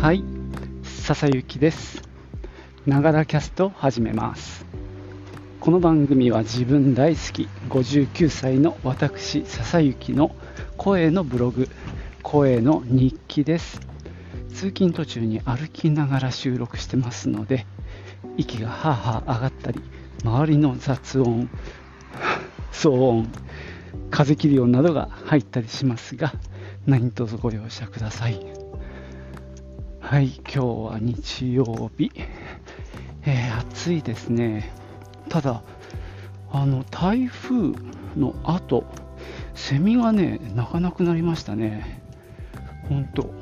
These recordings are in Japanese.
はい、笹幸です。ながらキャスト始めます。この番組は自分大好き59歳の私笹幸の声のブログ、声の日記です。通勤途中に歩きながら収録してますので、息がはあはあ上がったり、周りの雑音、騒音、風切り音などが入ったりしますが、何卒ご容赦ください。はい、今日は日曜日、えー暑いですね。ただ、あの台風の後、セミがね、鳴かなくなりましたね。本当、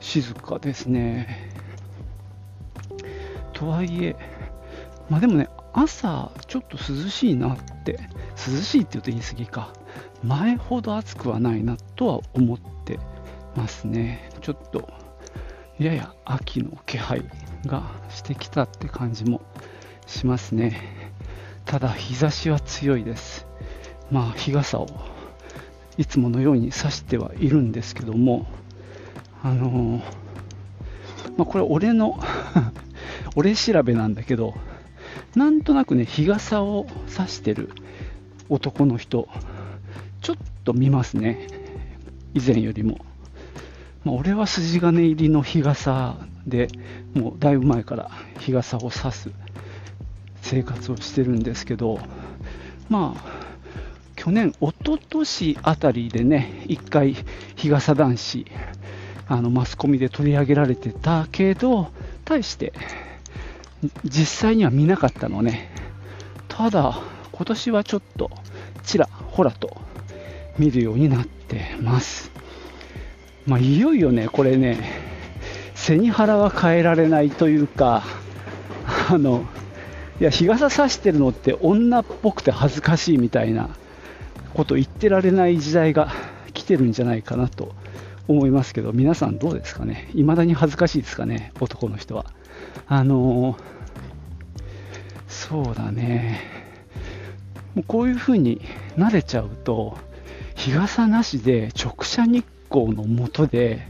静かですね。とはいえ、まあでもね、朝ちょっと涼しいなって、涼しいって言うと言い過ぎか、前ほど暑くはないなとは思ってますね。ちょっとやや秋の気配がしてきたって感じもしますね。ただ日差しは強いです。まあ日傘をいつものように差してはいるんですけども、あのーまあ、これ俺の 俺調べなんだけど、なんとなくね日傘を差してる男の人、ちょっと見ますね。以前よりも。まあ、俺は筋金入りの日傘でもうだいぶ前から日傘を差す生活をしてるんですけどまあ去年一昨年あたりでね一回日傘男子あのマスコミで取り上げられてたけど対して実際には見なかったのね。ただ今年はちょっとちらほらと見るようになってます。まあ、いよいよね、これね、背に腹は変えられないというか、あの、いや、日傘差してるのって女っぽくて恥ずかしいみたいなこと言ってられない時代が来てるんじゃないかなと思いますけど、皆さんどうですかね？未だに恥ずかしいですかね？男の人は。あのそうだね。もうこういう風に慣れちゃうと、日傘なしで直射日光の下で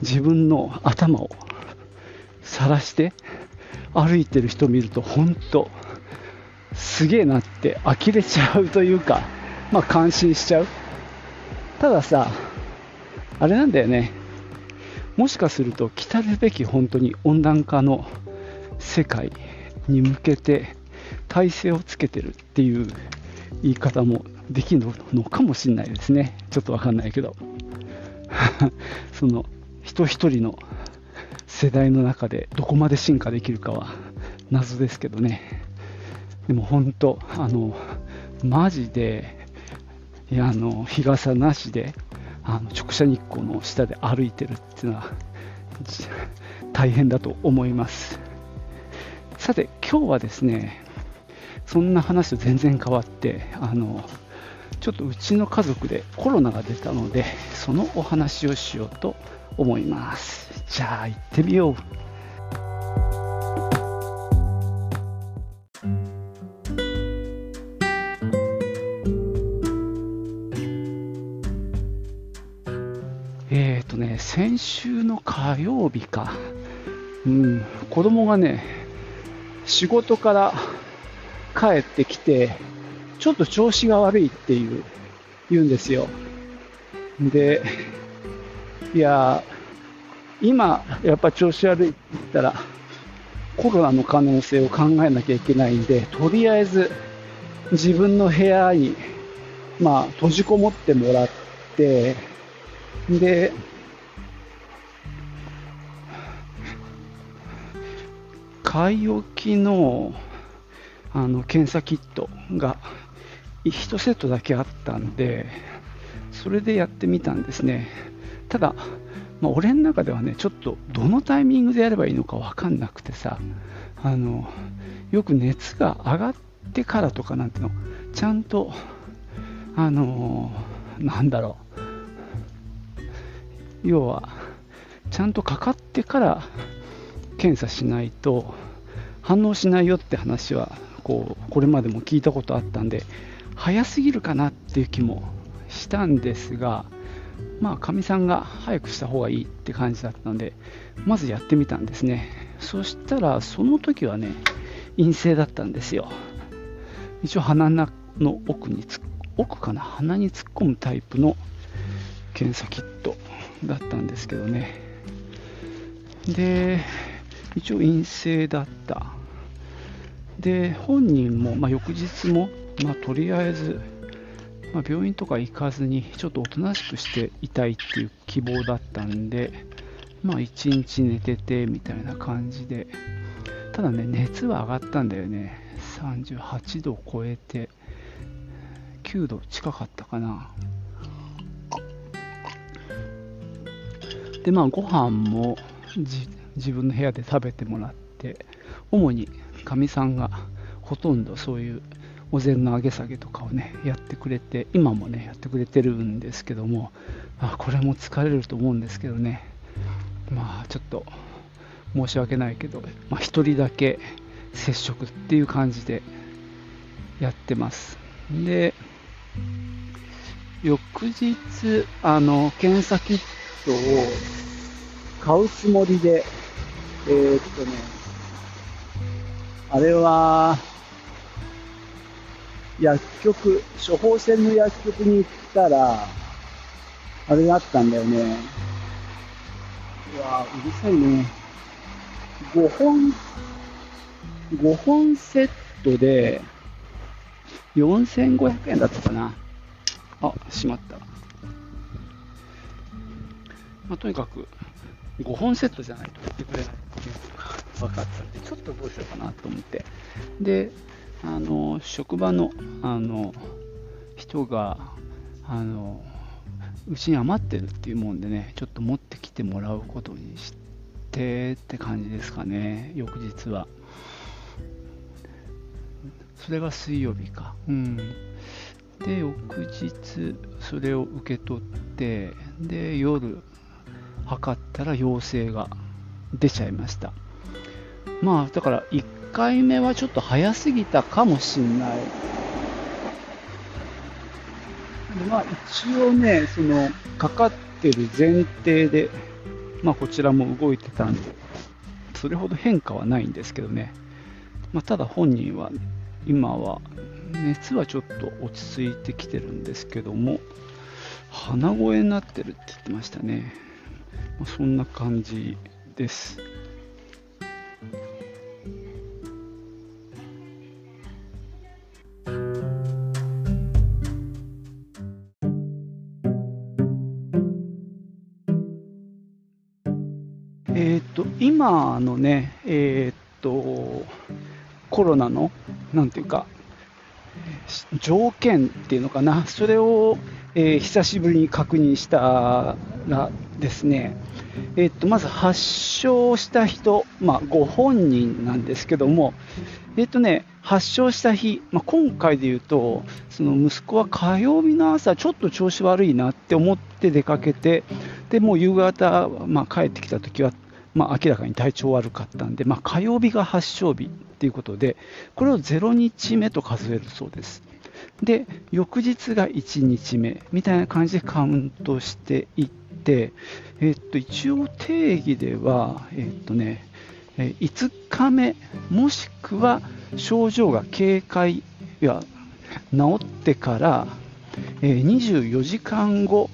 自分の頭を晒して歩いてる人見ると本当すげえなって呆れちゃうというかまあ感心しちゃう。たださあれなんだよね。もしかすると来たるべき本当に温暖化の世界に向けて体制をつけてるっていう言い方もできるのかもしれないですね。ちょっとわかんないけど。その人一人の世代の中でどこまで進化できるかは謎ですけどね。でも本当あのマジでいやあの日傘なしであの直射日光の下で歩いてるっていうのは大変だと思います。さて今日はですねそんな話と全然変わってあのちょっとうちの家族でコロナが出たので、そのお話をしようと思います。じゃあ行ってみよう。えーとね、先週の火曜日か、うん、子供がね、仕事から帰ってきて、ちょっと調子が悪いっていう、言うんですよ。で、いや、今、やっぱ調子悪いって言ったら、コロナの可能性を考えなきゃいけないんで、とりあえず自分の部屋に、まあ、閉じこもってもらって、で、買い置きのあの検査キットが1セットだけあったんで、それでやってみたんですね。ただ、まあ、俺の中ではね、ちょっとどのタイミングでやればいいのか分かんなくてさ、あのよく熱が上がってからとかなんての、ちゃんと、あのなんだろう、要は、ちゃんとかかってから検査しないと反応しないよって話はこうこれまでも聞いたことあったんで早すぎるかなっていう気もしたんですがまあかみさんが早くした方がいいって感じだったのでまずやってみたんですね。そしたらその時はね陰性だったんですよ。一応鼻の奥に奥かな？鼻に突っ込むタイプの検査キットだったんですけどね。で一応陰性だった。で本人も、まあ、翌日も、まあ、とりあえず、まあ、病院とか行かずにちょっとおとなしくしていたいっていう希望だったんでまあ一日寝ててみたいな感じでただね熱は上がったんだよね。38度を超えて9度近かったかな。でまあご飯も自分の部屋で食べてもらって主にかみさんがほとんどそういうお膳の上げ下げとかをねやってくれて今もねやってくれてるんですけどもあこれも疲れると思うんですけどね。まあちょっと申し訳ないけど、まあ、1人だけ接触っていう感じでやってます。で翌日あの検査キットを買うつもりでえー、っとねあれは薬局処方箋の薬局に行ったらあれがあったんだよねうわうるさいね5本5本セットで4500円だったかな。あ、しまった。まあ、とにかく5本セットじゃないと言ってくれないっていうのが分かったんで、ちょっとどうしようかなと思って。で、あの、職場の、あの、人が、あの、うちに余ってるっていうもんでね、ちょっと持ってきてもらうことにしてって感じですかね、翌日は。それが水曜日か。うん。で、翌日、それを受け取って、で、夜、測ったら陽性が出ちゃいました。まあ、だから1回目はちょっと早すぎたかもしんない。でまあ、一応ね、その、かかってる前提で、まあ、こちらも動いてたんで、それほど変化はないんですけどね。まあ、ただ本人は今は熱はちょっと落ち着いてきてるんですけども鼻声になってるって言ってましたね、まあ、そんな感じですえっ、と今のねえっ、とコロナの、なんていうか、条件っていうのかな、それを、えー、久しぶりに確認したらですね、えー、っとまず発症した人、まあ、ご本人なんですけども、えー、とね、発症した日、まあ、今回で言うと、その息子は火曜日の朝、ちょっと調子悪いなって思って出かけて、でもう夕方、まあ、帰ってきたときは、まあ、明らかに体調悪かったんで、まあ、火曜日が発症日っていうことで、これを0日目と数えるそうです。で、翌日が1日目みたいな感じでカウントしていって、えっと、一応定義では、えっとね、5日目、もしくは症状が軽快や治ってから24時間後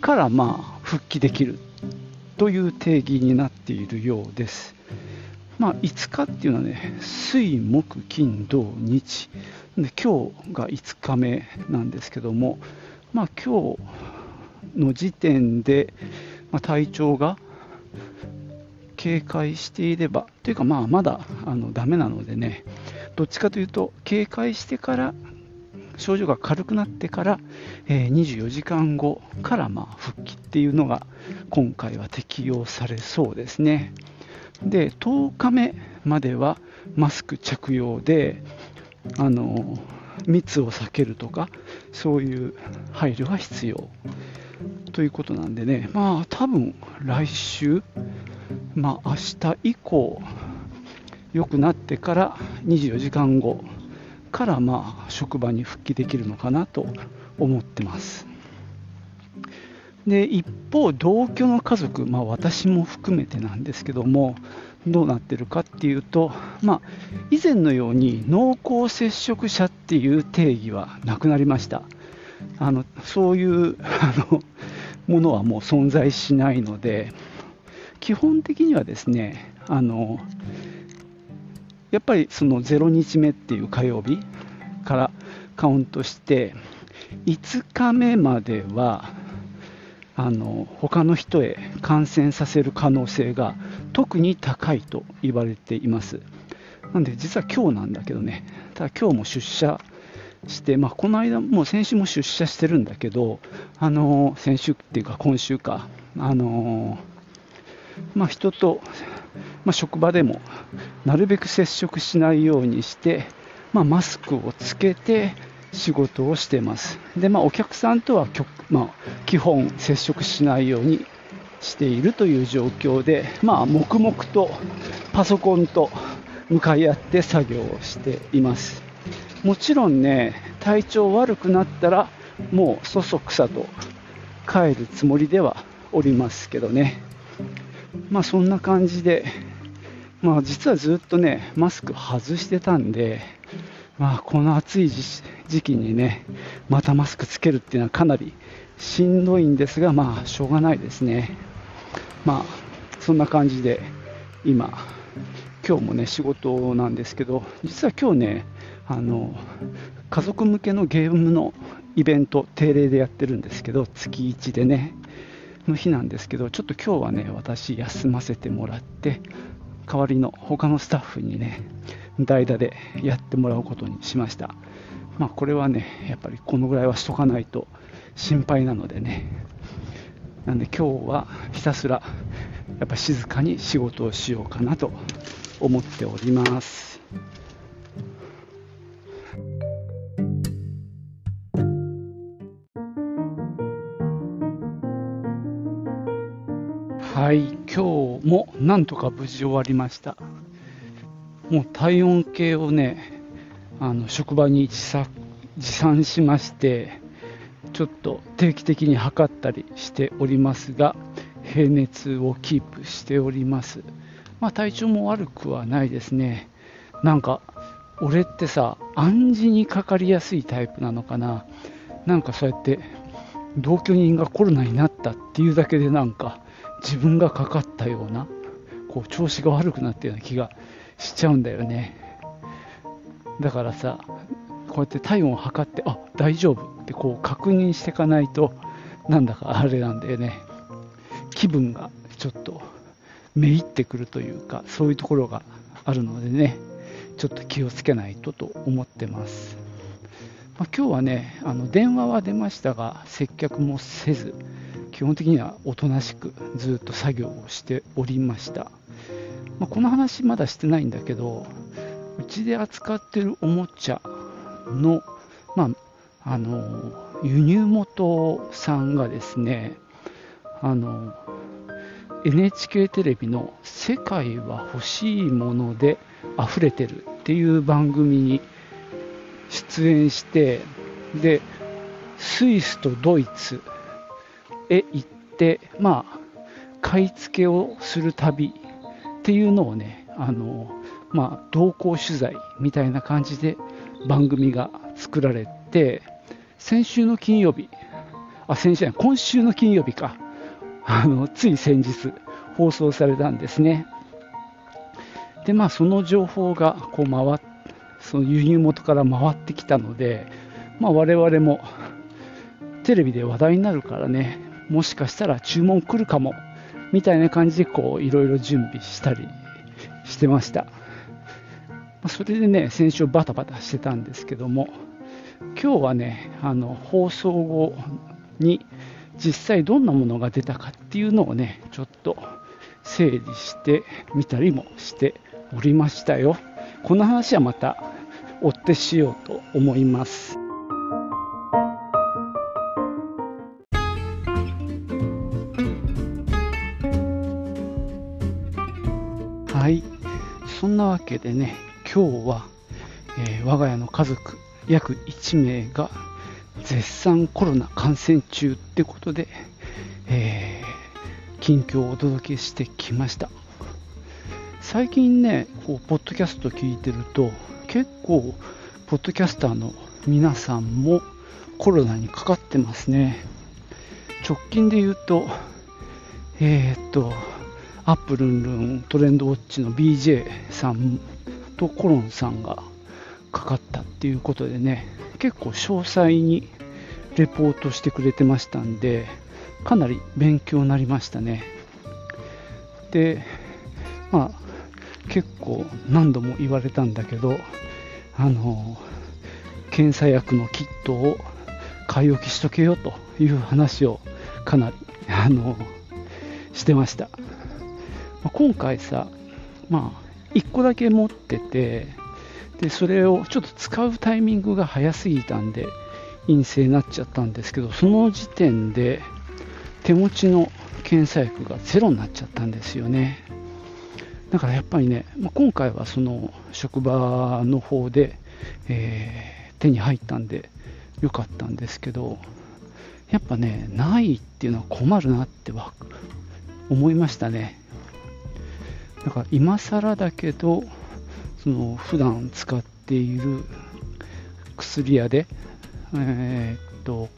からまあ復帰できるという定義になっているようです。まあ、5日っていうのはね、水、木、金、土、日。で今日が5日目なんですけども、まあ、今日の時点で、まあ、体調が警戒していれば、というか、まあ、まだあのダメなのでね、どっちかというと、警戒してから症状が軽くなってから、えー、24時間後からまあ復帰っていうのが今回は適用されそうですね。で10日目まではマスク着用であの密を避けるとかそういう配慮が必要ということなんでねまあ多分来週まあ明日以降良くなってから24時間後からまあ職場に復帰できるのかなと思ってます。で一方、同居の家族、まあ、私も含めてなんですけども、どうなってるかっていうと、まあ、以前のように濃厚接触者っていう定義はなくなりました。あのそういう あのものはもう存在しないので、基本的にはですね、あのやっぱりその0日目っていう火曜日からカウントして、5日目まではあの他の人へ感染させる可能性が特に高いと言われています。なんで実は今日なんだけどね、ただ今日も出社して、まあ、この間、もう先週も出社してるんだけど、あの先週っていうか今週か、あのまあ、人と、まあ、職場でもなるべく接触しないようにして、まあ、マスクをつけて仕事をしてます。で、まあ、お客さんとは、まあ、基本接触しないようにしているという状況で、まあ、黙々とパソコンと向かい合って作業をしています。もちろんね、体調悪くなったら、もうそそくさと帰るつもりではおりますけどね。まあそんな感じで、まあ実はずっとね、マスク外してたんで、まあこの暑い時期にね、またマスクつけるっていうのはかなりしんどいんですが、まあしょうがないですね。まあそんな感じで今、今日もね仕事なんですけど、実は今日ね、あの家族向けのゲームのイベント、定例でやってるんですけど、月1でね、の日なんですけど、ちょっと今日はね、私、休ませてもらって、代わりの他のスタッフにね、代打でやってもらうことにしました。まあ、これはね、やっぱりこのぐらいはしとかないと心配なのでね、なんで今日はひたすらやっぱ静かに仕事をしようかなと思っております。はい、今日もなんとか無事終わりました。もう体温計をね、あの職場に持参しまして、ちょっと定期的に測ったりしておりますが、平熱をキープしております。まあ、体調も悪くはないですね。なんか、俺ってさ、暗示にかかりやすいタイプなのかな。なんかそうやって同居人がコロナになったっていうだけでなんか自分がかかったようなこう調子が悪くなったような気がしちゃうんだよね。だからさこうやって体温を測ってあ大丈夫ってこう確認していかないとなんだかあれなんだよね。気分がちょっとめいってくるというかそういうところがあるのでねちょっと気をつけないとと思ってます、まあ、今日はねあの電話は出ましたが接客もせず基本的にはおとなしくずっと作業をしておりました、まあ、この話まだしてないんだけどうちで扱ってるおもちゃの,、まあ、あの輸入元さんがですねあの NHK テレビの「世界は欲しいもので溢れてる」っていう番組に出演してでスイスとドイツへ行って、まあ、買い付けをする旅っていうのをね、あのまあ、同行取材みたいな感じで番組が作られて、先週の金曜日、あ、先週今週の金曜日か、あのつい先日放送されたんですね。で、まあ、その情報がこう回その輸入元から回ってきたので、まあ、我々もテレビで話題になるからね、もしかしたら注文来るかも。みたいな感じでこういろいろ準備したりしてました。それでね先週バタバタしてたんですけども今日はねあの放送後に実際どんなものが出たかっていうのをねちょっと整理してみたりもしておりましたよ。この話はまた追ってしようと思います。はい。そんなわけでね今日は、えー、我が家の家族約1名が絶賛コロナ感染中ってことでえー、近況をお届けしてきました。最近ねこうポッドキャスト聞いてると結構ポッドキャスターの皆さんもコロナにかかってますね。直近で言うとえー、っとアップルンルントレンドウォッチの BJ さんとコロンさんがかかったっていうことでね結構詳細にレポートしてくれてましたんでかなり勉強になりましたね。でまあ結構何度も言われたんだけどあの検査薬のキットを買い置きしとけよという話をかなりあのしてました、ま今回さまあ1個だけ持っててでそれをちょっと使うタイミングが早すぎたんで陰性になっちゃったんですけどその時点で手持ちの検査薬がゼロになっちゃったんですよね。だからやっぱりね、ま、今回はその職場の方で、えー、手に入ったんでよかったんですけどやっぱねないっていうのは困るなって思いましたね。だか今更だけどその普段使っている薬屋でえー、っと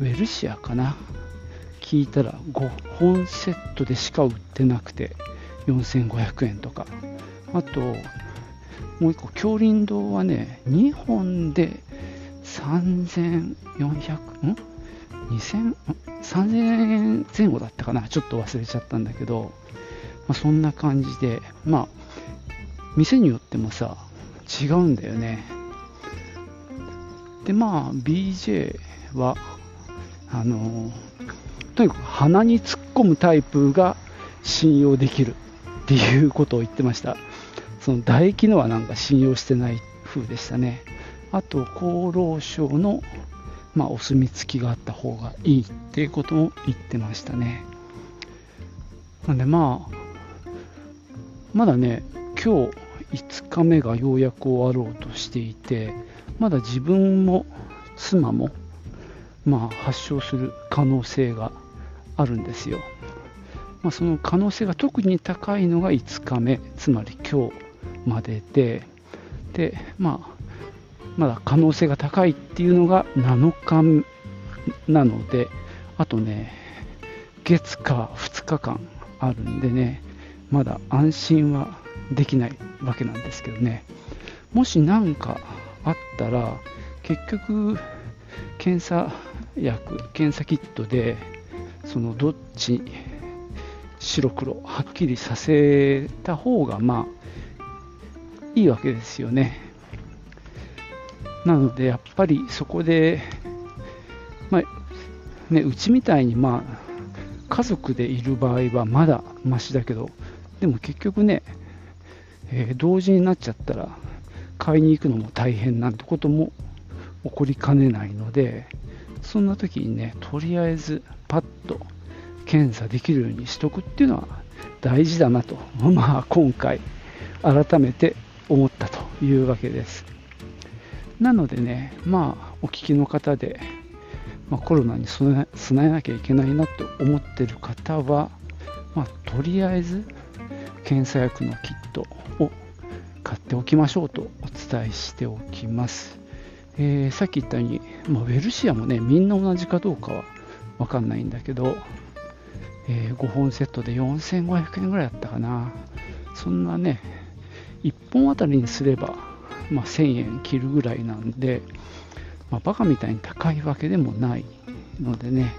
ウェルシアかな？聞いたら5本セットでしか売ってなくて4500円とか。あともう1個京林堂はね2本で3400ん？2000 3000円前後だったかな？ちょっと忘れちゃったんだけど、あ、そんな感じでまあ店によってもさ違うんだよねでまあ BJ はあのとにかく鼻に突っ込むタイプが信用できるっていうことを言ってました。その唾液のはなんか信用してない風でしたね。あと、厚労省の、まあ、お墨付きがあった方がいいっていうことも言ってましたね。なんでまあ、まだね、今日5日目がようやく終わろうとしていて、まだ自分も妻も、まあ、発症する可能性があるんですよ。まあ、その可能性が特に高いのが5日目、つまり今日までで、で、まあ、まだ可能性が高いっていうのが7日なので、あとね、月か2日間あるんでね、まだ安心はできないわけなんですけどね、もし何かあったら、結局、検査薬、検査キットで、そのどっち白黒はっきりさせた方がまあいいわけですよね。なのでやっぱりそこで、まあね、うちみたいにまあ家族でいる場合はまだマシだけどでも結局ね、えー、同時になっちゃったら買いに行くのも大変なんてことも起こりかねないのでそんな時にねとりあえずパッと検査できるようにしとくっていうのは大事だなと、まあ、今回改めて思ったというわけです。なのでね、まあ、お聞きの方で、まあ、コロナに備えなきゃいけないなと思ってる方は、まあ、とりあえず検査薬のキットを買っておきましょうとお伝えしておきます。えー、さっき言ったように、まあ、ウェルシアもね、みんな同じかどうかはわかんないんだけど、えー、5本セットで4500円ぐらいだったかな。そんなね、1本あたりにすれば、まあ、1000円切るぐらいなんで、まあ、バカみたいに高いわけでもないのでね、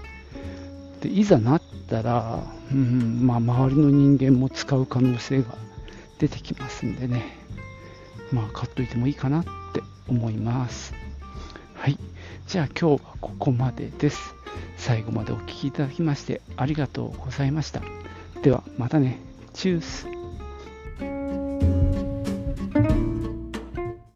でいざなったら、うんまあ、周りの人間も使う可能性が出てきますんでね、まあ、買っといてもいいかなって思います。はい。じゃあ今日はここまでです。最後までお聴きいただきましてありがとうございました。ではまたね。チュース。